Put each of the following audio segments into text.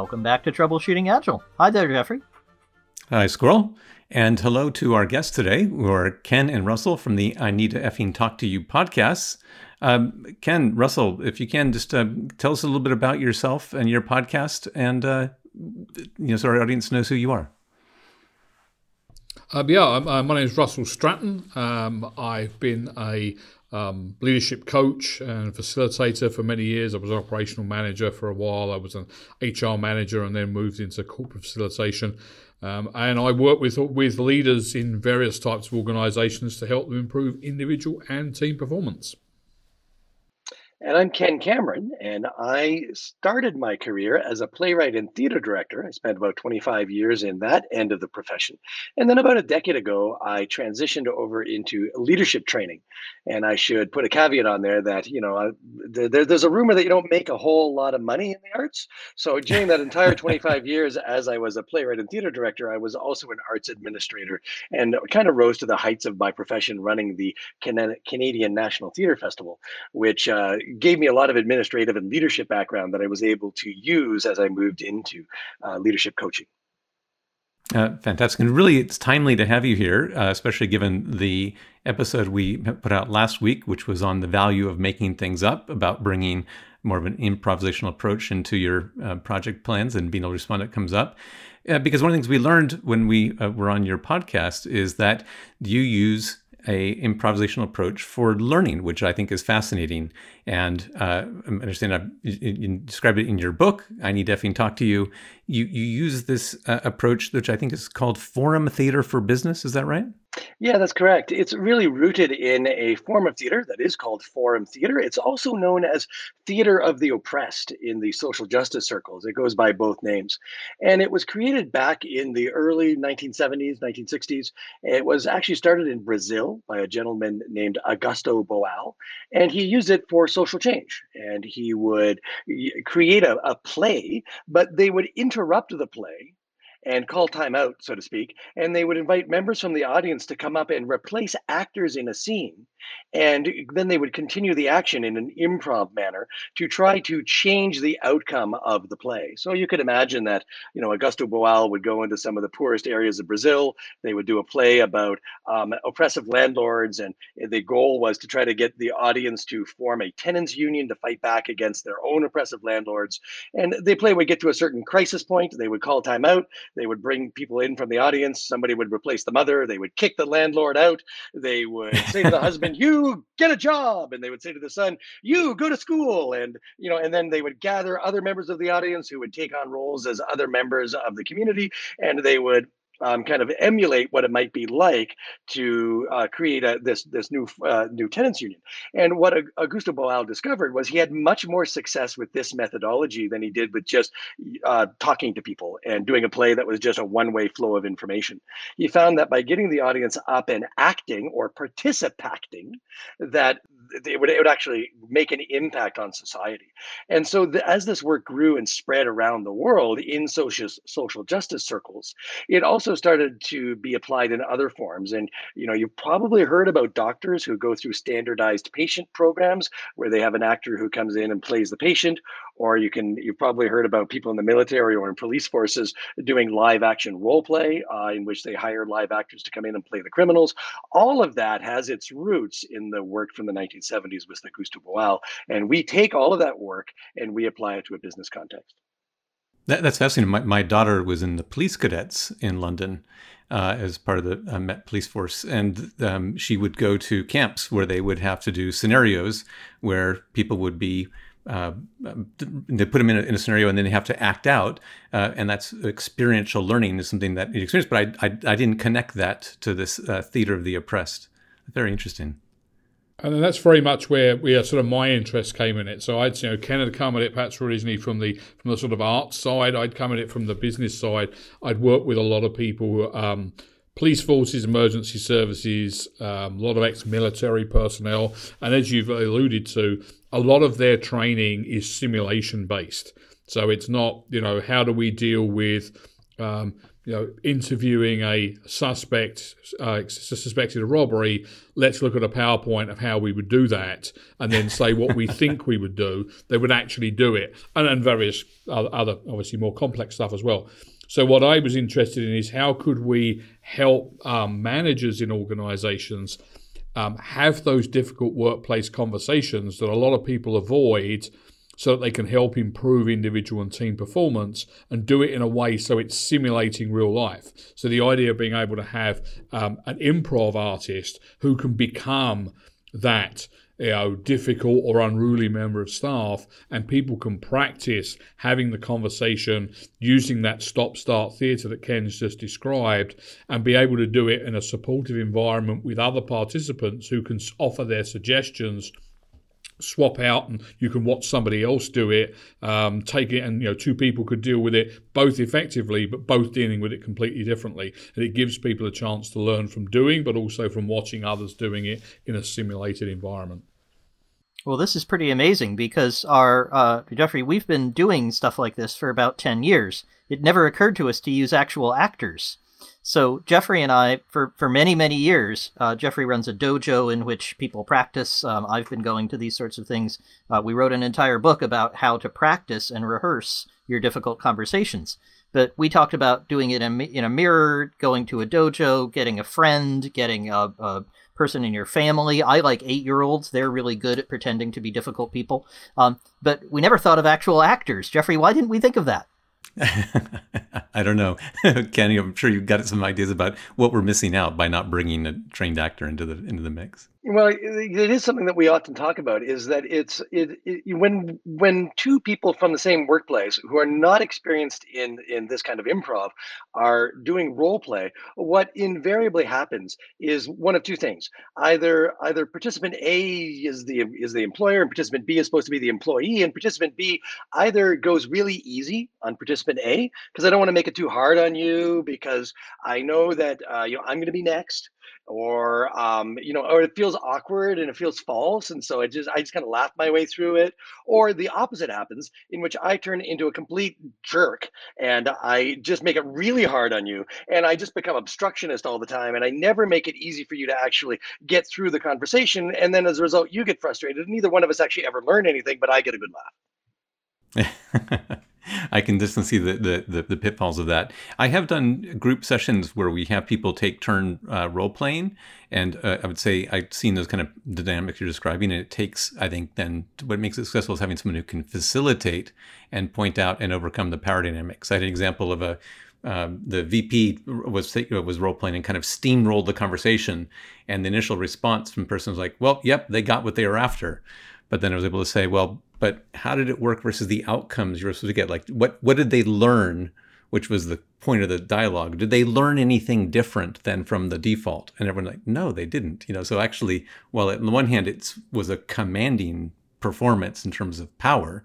welcome back to Troubleshooting Agile. Hi there, Jeffrey. Hi, Squirrel. And hello to our guests today, who are Ken and Russell from the I Need to Effing Talk to You podcasts. Um, Ken, Russell, if you can, just uh, tell us a little bit about yourself and your podcast, and uh, you know, so our audience knows who you are. Uh, yeah, uh, my name is Russell Stratton. Um, I've been a um, leadership coach and facilitator for many years. I was an operational manager for a while. I was an HR manager and then moved into corporate facilitation. Um, and I work with with leaders in various types of organisations to help them improve individual and team performance. And I'm Ken Cameron, and I started my career as a playwright and theater director. I spent about 25 years in that end of the profession. And then about a decade ago, I transitioned over into leadership training. And I should put a caveat on there that, you know, uh, there, there's a rumor that you don't make a whole lot of money in the arts. So during that entire 25 years, as I was a playwright and theater director, I was also an arts administrator and kind of rose to the heights of my profession running the Canadian National Theatre Festival, which uh, gave me a lot of administrative and leadership background that I was able to use as I moved into uh, leadership coaching. Uh, fantastic. And really, it's timely to have you here, uh, especially given the episode we put out last week, which was on the value of making things up, about bringing more of an improvisational approach into your uh, project plans and being able to respond it comes up. Uh, because one of the things we learned when we uh, were on your podcast is that you use a improvisational approach for learning, which I think is fascinating. And uh, I understand I've, you, you described it in your book. I need to effing talk to you. You you use this uh, approach, which I think is called forum theater for business. Is that right? Yeah, that's correct. It's really rooted in a form of theater that is called forum theater. It's also known as theater of the oppressed in the social justice circles. It goes by both names. And it was created back in the early 1970s, 1960s. It was actually started in Brazil by a gentleman named Augusto Boal. And he used it for social change. And he would create a, a play, but they would interrupt the play and call time out, so to speak. And they would invite members from the audience to come up and replace actors in a scene and then they would continue the action in an improv manner to try to change the outcome of the play. So you could imagine that, you know, Augusto Boal would go into some of the poorest areas of Brazil. They would do a play about um, oppressive landlords, and the goal was to try to get the audience to form a tenants union to fight back against their own oppressive landlords. And the play would get to a certain crisis point. They would call time out. They would bring people in from the audience. Somebody would replace the mother. They would kick the landlord out. They would say to the husband, you get a job and they would say to the son you go to school and you know and then they would gather other members of the audience who would take on roles as other members of the community and they would um, kind of emulate what it might be like to uh, create a, this this new uh, new tenants union. And what Augusto Boal discovered was he had much more success with this methodology than he did with just uh, talking to people and doing a play that was just a one way flow of information. He found that by getting the audience up and acting or participating, that it would, it would actually make an impact on society. And so the, as this work grew and spread around the world in social social justice circles, it also started to be applied in other forms. And you know, you've probably heard about doctors who go through standardized patient programs where they have an actor who comes in and plays the patient, or you can you've probably heard about people in the military or in police forces doing live action role play uh, in which they hire live actors to come in and play the criminals. All of that has its roots in the work from the 1970s with Augusto Boal. And we take all of that work and we apply it to a business context. That, that's fascinating. My, my daughter was in the police cadets in London uh, as part of the uh, Met Police Force, and um, she would go to camps where they would have to do scenarios where people would be. Uh, they put them in a, in a, scenario and then they have to act out, uh, and that's experiential learning is something that you experience. But I, I, I didn't connect that to this uh, theater of the oppressed. Very interesting and that's very much where where sort of my interest came in it. So I'd you know Ken had come at it perhaps originally from the from the sort of art side. I'd come at it from the business side. I'd worked with a lot of people, um, police forces, emergency services, um, a lot of ex-military personnel, and as you've alluded to, a lot of their training is simulation based. So it's not you know how do we deal with um, you know, interviewing a suspect uh, suspected of robbery, let's look at a PowerPoint of how we would do that, and then say what we think we would do. They would actually do it, and then various other, obviously more complex stuff as well. So what I was interested in is how could we help um, managers in organisations um, have those difficult workplace conversations that a lot of people avoid so that they can help improve individual and team performance and do it in a way so it's simulating real life. So the idea of being able to have um, an improv artist who can become that you know, difficult or unruly member of staff, and people can practice having the conversation using that stop start theatre that Ken's just described, and be able to do it in a supportive environment with other participants who can offer their suggestions swap out and you can watch somebody else do it um, take it and you know two people could deal with it both effectively but both dealing with it completely differently. And it gives people a chance to learn from doing but also from watching others doing it in a simulated environment well this is pretty amazing because our uh, jeffrey we've been doing stuff like this for about 10 years it never occurred to us to use actual actors so Jeffrey and I, for, for many, many years, uh, Jeffrey runs a dojo in which people practice. Um, I've been going to these sorts of things. Uh, we wrote an entire book about how to practice and rehearse your difficult conversations. But we talked about doing it in, in a mirror, going to a dojo, getting a friend, getting a, a person in your family. I like eight year olds. They're really good at pretending to be difficult people. Um, but we never thought of actual actors. Jeffrey, why didn't we think of that? I don't know, Kenny. I'm sure you've got some ideas about what we're missing out by not bringing a trained actor into the into the mix. Well, it is something that we often talk about. Is that it's it, it, when when two people from the same workplace who are not experienced in in this kind of improv are doing role play. What invariably happens is one of two things: either either participant A is the is the employer, and participant B is supposed to be the employee, and participant B either goes really easy on participant A because I don't want to make it too hard on you because I know that uh, you know I'm going to be next or um, you know, or it feels awkward and it feels false, and so I just I just kind of laugh my way through it. Or the opposite happens, in which I turn into a complete jerk and I just make it really hard on you, and I just become obstructionist all the time, and I never make it easy for you to actually get through the conversation, and then as a result, you get frustrated, and neither one of us actually ever learn anything, but I get a good laugh. I can definitely see the, the, the, the, pitfalls of that. I have done group sessions where we have people take turn uh, role playing, and uh, I would say I've seen those kind of dynamics you're describing. And it takes, I think, then what makes it successful is having someone who can facilitate and point out and overcome the power dynamics. I had an example of a um, the VP was was role playing and kind of steamrolled the conversation, and the initial response from person was like, "Well, yep, they got what they were after," but then I was able to say, "Well, but how did it work versus the outcomes you were supposed to get? Like what what did they learn, which was the point of the dialogue? Did they learn anything different than from the default? And everyone like, no, they didn't. You know, so actually, while on the one hand it was a commanding performance in terms of power,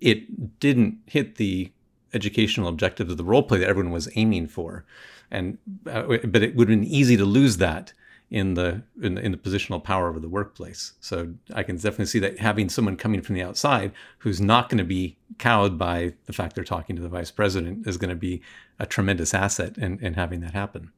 it didn't hit the educational objectives of the role play that everyone was aiming for. And uh, but it would have been easy to lose that in the, in the in the positional power of the workplace. So I can definitely see that having someone coming from the outside who's not going to be cowed by the fact they're talking to the vice president is going to be a tremendous asset in, in having that happen.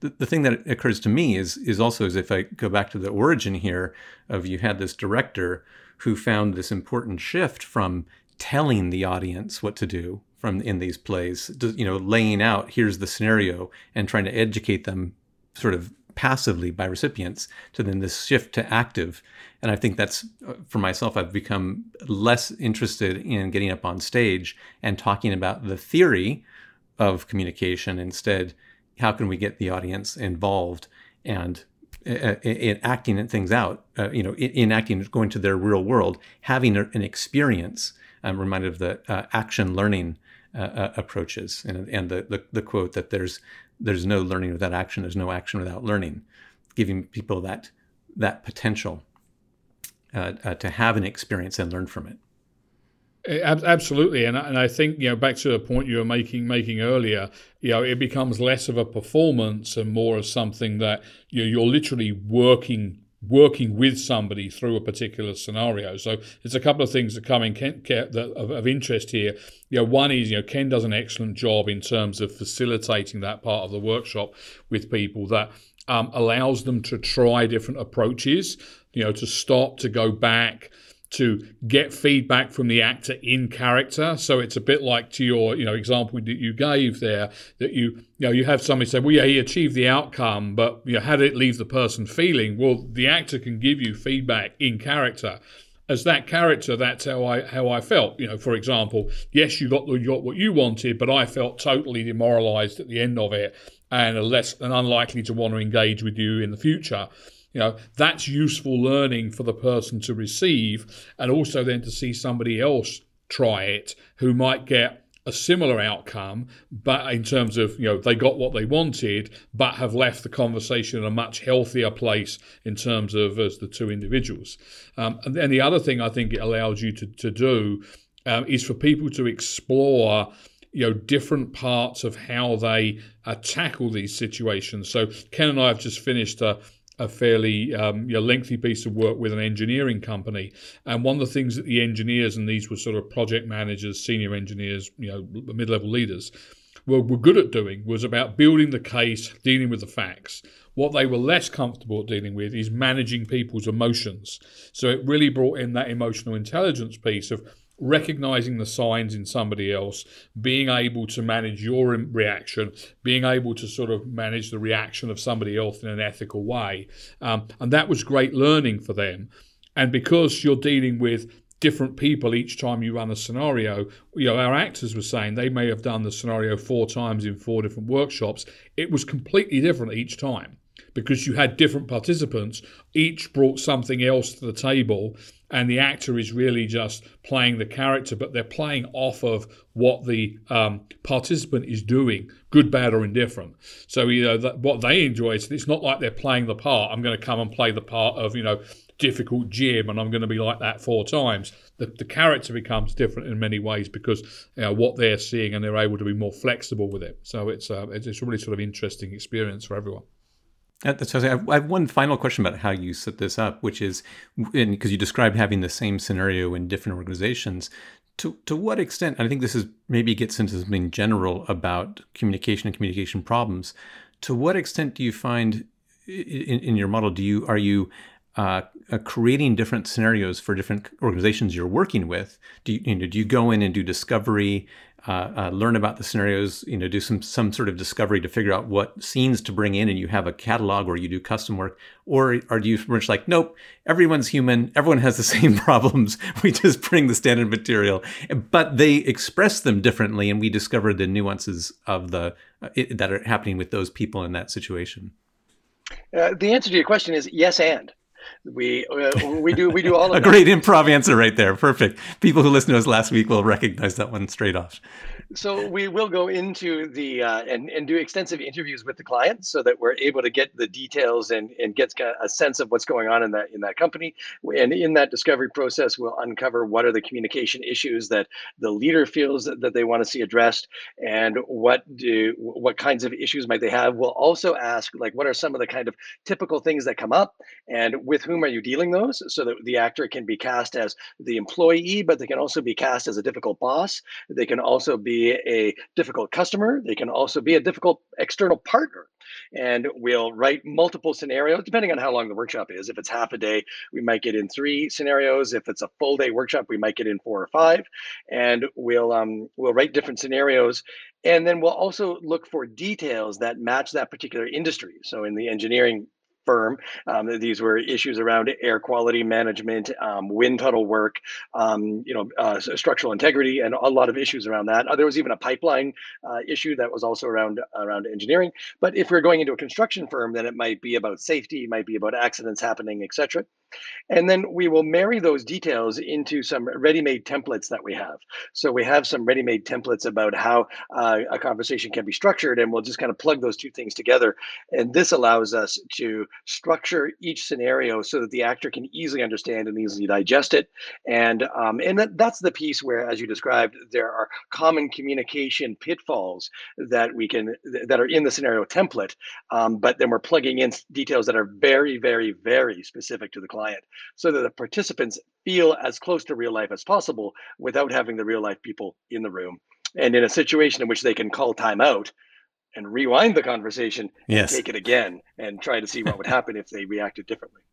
The, the thing that occurs to me is is also as if I go back to the origin here of you had this director who found this important shift from telling the audience what to do from in these plays you know laying out here's the scenario and trying to educate them sort of passively by recipients to then this shift to active. And I think that's uh, for myself, I've become less interested in getting up on stage and talking about the theory of communication. Instead, how can we get the audience involved and uh, uh, in acting things out, uh, you know, in, in, acting, going to their real world, having an experience. I'm reminded of the uh, action learning uh, approaches and, and the, the, the quote that there's there's no learning without action. There's no action without learning. Giving people that that potential uh, uh, to have an experience and learn from it. Absolutely, and and I think you know back to the point you were making making earlier. You know, it becomes less of a performance and more of something that you you're literally working working with somebody through a particular scenario. So there's a couple of things that come in Ken, that of, of, interest here. You know, one is you know Ken does an excellent job in terms of facilitating that part of the workshop with people that um, allows them to try different approaches. You know, to stop, to go back, to get feedback from the actor in character. So it's a bit like to your you know example that you gave there that you you know you have somebody say, well, yeah, he achieved the outcome, but you know how did it leave the person feeling? Well, the actor can give you feedback in character. As that character, that's how I how I felt. You know, for example, yes, you got, you got what you wanted, but I felt totally demoralised at the end of it, and less and unlikely to want to engage with you in the future. You know, that's useful learning for the person to receive and also then to see somebody else try it who might get a similar outcome, but in terms of, you know, they got what they wanted, but have left the conversation in a much healthier place in terms of as the two individuals. Um, and then the other thing I think it allows you to, to do um, is for people to explore you know different parts of how they uh, tackle these situations. So Ken and I have just finished a a fairly um, you know, lengthy piece of work with an engineering company. And one of the things that the engineers, and these were sort of project managers, senior engineers, you know, mid level leaders, were, were good at doing was about building the case, dealing with the facts. What they were less comfortable at dealing with is managing people's emotions. So it really brought in that emotional intelligence piece of recognizing the signs in somebody else, being able to manage your reaction, being able to sort of manage the reaction of somebody else in an ethical way. Um, and that was great learning for them. And because you're dealing with different people each time you run a scenario, you know, our actors were saying they may have done the scenario four times in four different workshops. It was completely different each time because you had different participants, each brought something else to the table and the actor is really just playing the character, but they're playing off of what the um, participant is doing, good, bad, or indifferent. So you know that what they enjoy is it's not like they're playing the part. I'm going to come and play the part of you know difficult Jim, and I'm going to be like that four times. The, the character becomes different in many ways because you know, what they're seeing, and they're able to be more flexible with it. So it's uh, it's a really sort of interesting experience for everyone. That's I have, I have one final question about how you set this up, which is because you described having the same scenario in different organizations. To to what extent? And I think this is maybe gets into something general about communication and communication problems. To what extent do you find in, in your model? Do you are you uh, uh, creating different scenarios for different organizations you're working with? Do you, you know, do you go in and do discovery uh, uh, learn about the scenarios, you know, do some some sort of discovery to figure out what scenes to bring in, and you have a catalog where you do custom work, or are you much like, nope, everyone's human, everyone has the same problems, we just bring the standard material, but they express them differently, and we discover the nuances of the uh, it, that are happening with those people in that situation. Uh, the answer to your question is yes, and we uh, we do we do all of a that. great improv answer right there perfect people who listened to us last week will recognize that one straight off so we will go into the uh, and and do extensive interviews with the clients so that we're able to get the details and and get a sense of what's going on in that in that company. And in that discovery process, we'll uncover what are the communication issues that the leader feels that, that they want to see addressed, and what do what kinds of issues might they have. We'll also ask like what are some of the kind of typical things that come up, and with whom are you dealing those, so that the actor can be cast as the employee, but they can also be cast as a difficult boss. They can also be a difficult customer. They can also be a difficult external partner. And we'll write multiple scenarios depending on how long the workshop is. If it's half a day, we might get in three scenarios. If it's a full day workshop, we might get in four or five. And we'll um, we'll write different scenarios. And then we'll also look for details that match that particular industry. So in the engineering firm. Um, these were issues around air quality management, um, wind tunnel work, um, you know, uh, structural integrity, and a lot of issues around that. Uh, there was even a pipeline uh, issue that was also around around engineering. But if we're going into a construction firm, then it might be about safety, might be about accidents happening, etc. And then we will marry those details into some ready-made templates that we have. So we have some ready-made templates about how uh, a conversation can be structured, and we'll just kind of plug those two things together. And this allows us to structure each scenario so that the actor can easily understand and easily digest it. And um, and that, that's the piece where, as you described, there are common communication pitfalls that we can that are in the scenario template, um, but then we're plugging in details that are very, very, very specific to the client so that the participants feel as close to real life as possible without having the real life people in the room. And in a situation in which they can call time out and rewind the conversation yes. take it again and try to see what would happen if they reacted differently.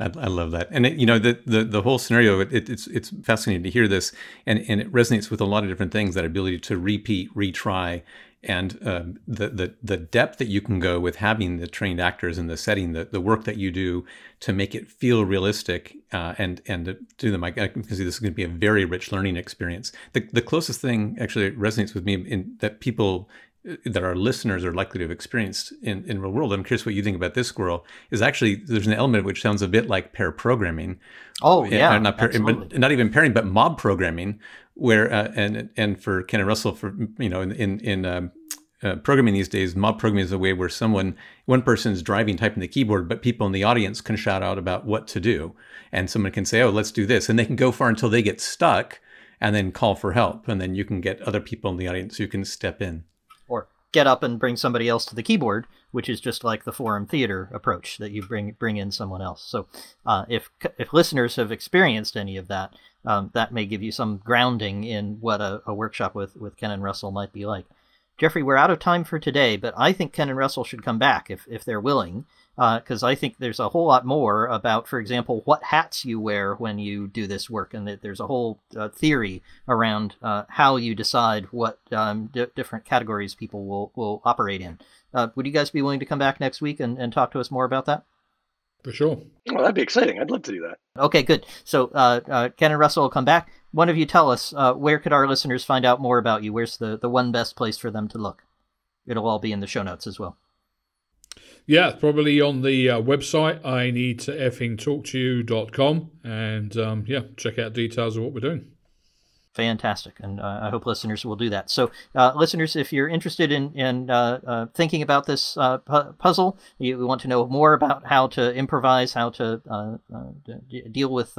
I, I love that, and it, you know the, the the whole scenario. It, it's it's fascinating to hear this, and and it resonates with a lot of different things. That ability to repeat, retry, and um, the, the the depth that you can go with having the trained actors in the setting, the, the work that you do to make it feel realistic, uh, and and to them, I, I can see this is going to be a very rich learning experience. The the closest thing actually resonates with me in that people that our listeners are likely to have experienced in, in real world. I'm curious what you think about this squirrel. Is actually there's an element which sounds a bit like pair programming. Oh yeah, not pair, but not even pairing, but mob programming, where uh, and and for Ken and Russell for you know in in, in um, uh, programming these days, mob programming is a way where someone, one person is driving, typing the keyboard, but people in the audience can shout out about what to do, and someone can say, "Oh, let's do this," and they can go far until they get stuck, and then call for help, and then you can get other people in the audience who can step in get up and bring somebody else to the keyboard, which is just like the forum theater approach that you bring bring in someone else. So uh, if if listeners have experienced any of that, um, that may give you some grounding in what a, a, workshop with with Ken and Russell might be like. Jeffrey, we're out of time for today, but I think Ken and Russell should come back if if they're willing because uh, I think there's a whole lot more about, for example, what hats you wear when you do this work, and that there's a whole uh, theory around uh, how you decide what um, d- different categories people will, will operate in. Uh, would you guys be willing to come back next week and, and talk to us more about that? For sure. Well, that'd be exciting. I'd love to do that. Okay, good. So uh, uh, Ken and Russell will come back. One of you tell us where could our listeners find out more about you? Where's the, the one best place for them to look? It'll all be in the show notes as well. Yeah, probably on the uh, website. I need to effing talk to you.com and um, yeah, check out details of what we're doing. Fantastic, and uh, I hope listeners will do that. So, uh, listeners, if you're interested in in uh, uh thinking about this uh, pu- puzzle, you want to know more about how to improvise, how to uh, d- deal with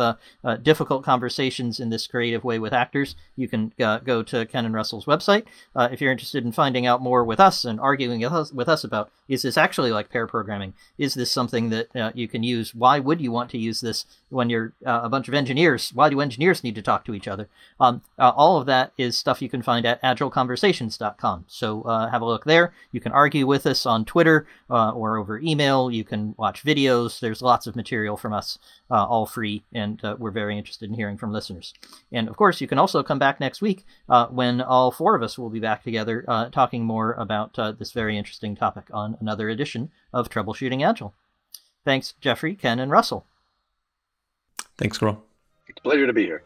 difficult conversations in this creative way with actors, you can go to Ken and Russell's website. if you're interested in finding out more with us and arguing with us, with us about is this actually like pair programming? Is this something that you can use? Why would you want to use this when you're a bunch of engineers? Why do engineers need to talk to each other? Um, uh, all of that is stuff you can find at agileconversations.com. So uh, have a look there. You can argue with us on Twitter uh, or over email. You can watch videos. There's lots of material from us, uh, all free, and uh, we're very interested in hearing from listeners. And of course, you can also come back next week uh, when all four of us will be back together talking more about this very interesting topic on another edition of Troubleshooting Agile. Thanks, Jeffrey, Ken, and Russell. Thanks, Squirrel. It's a pleasure to be here.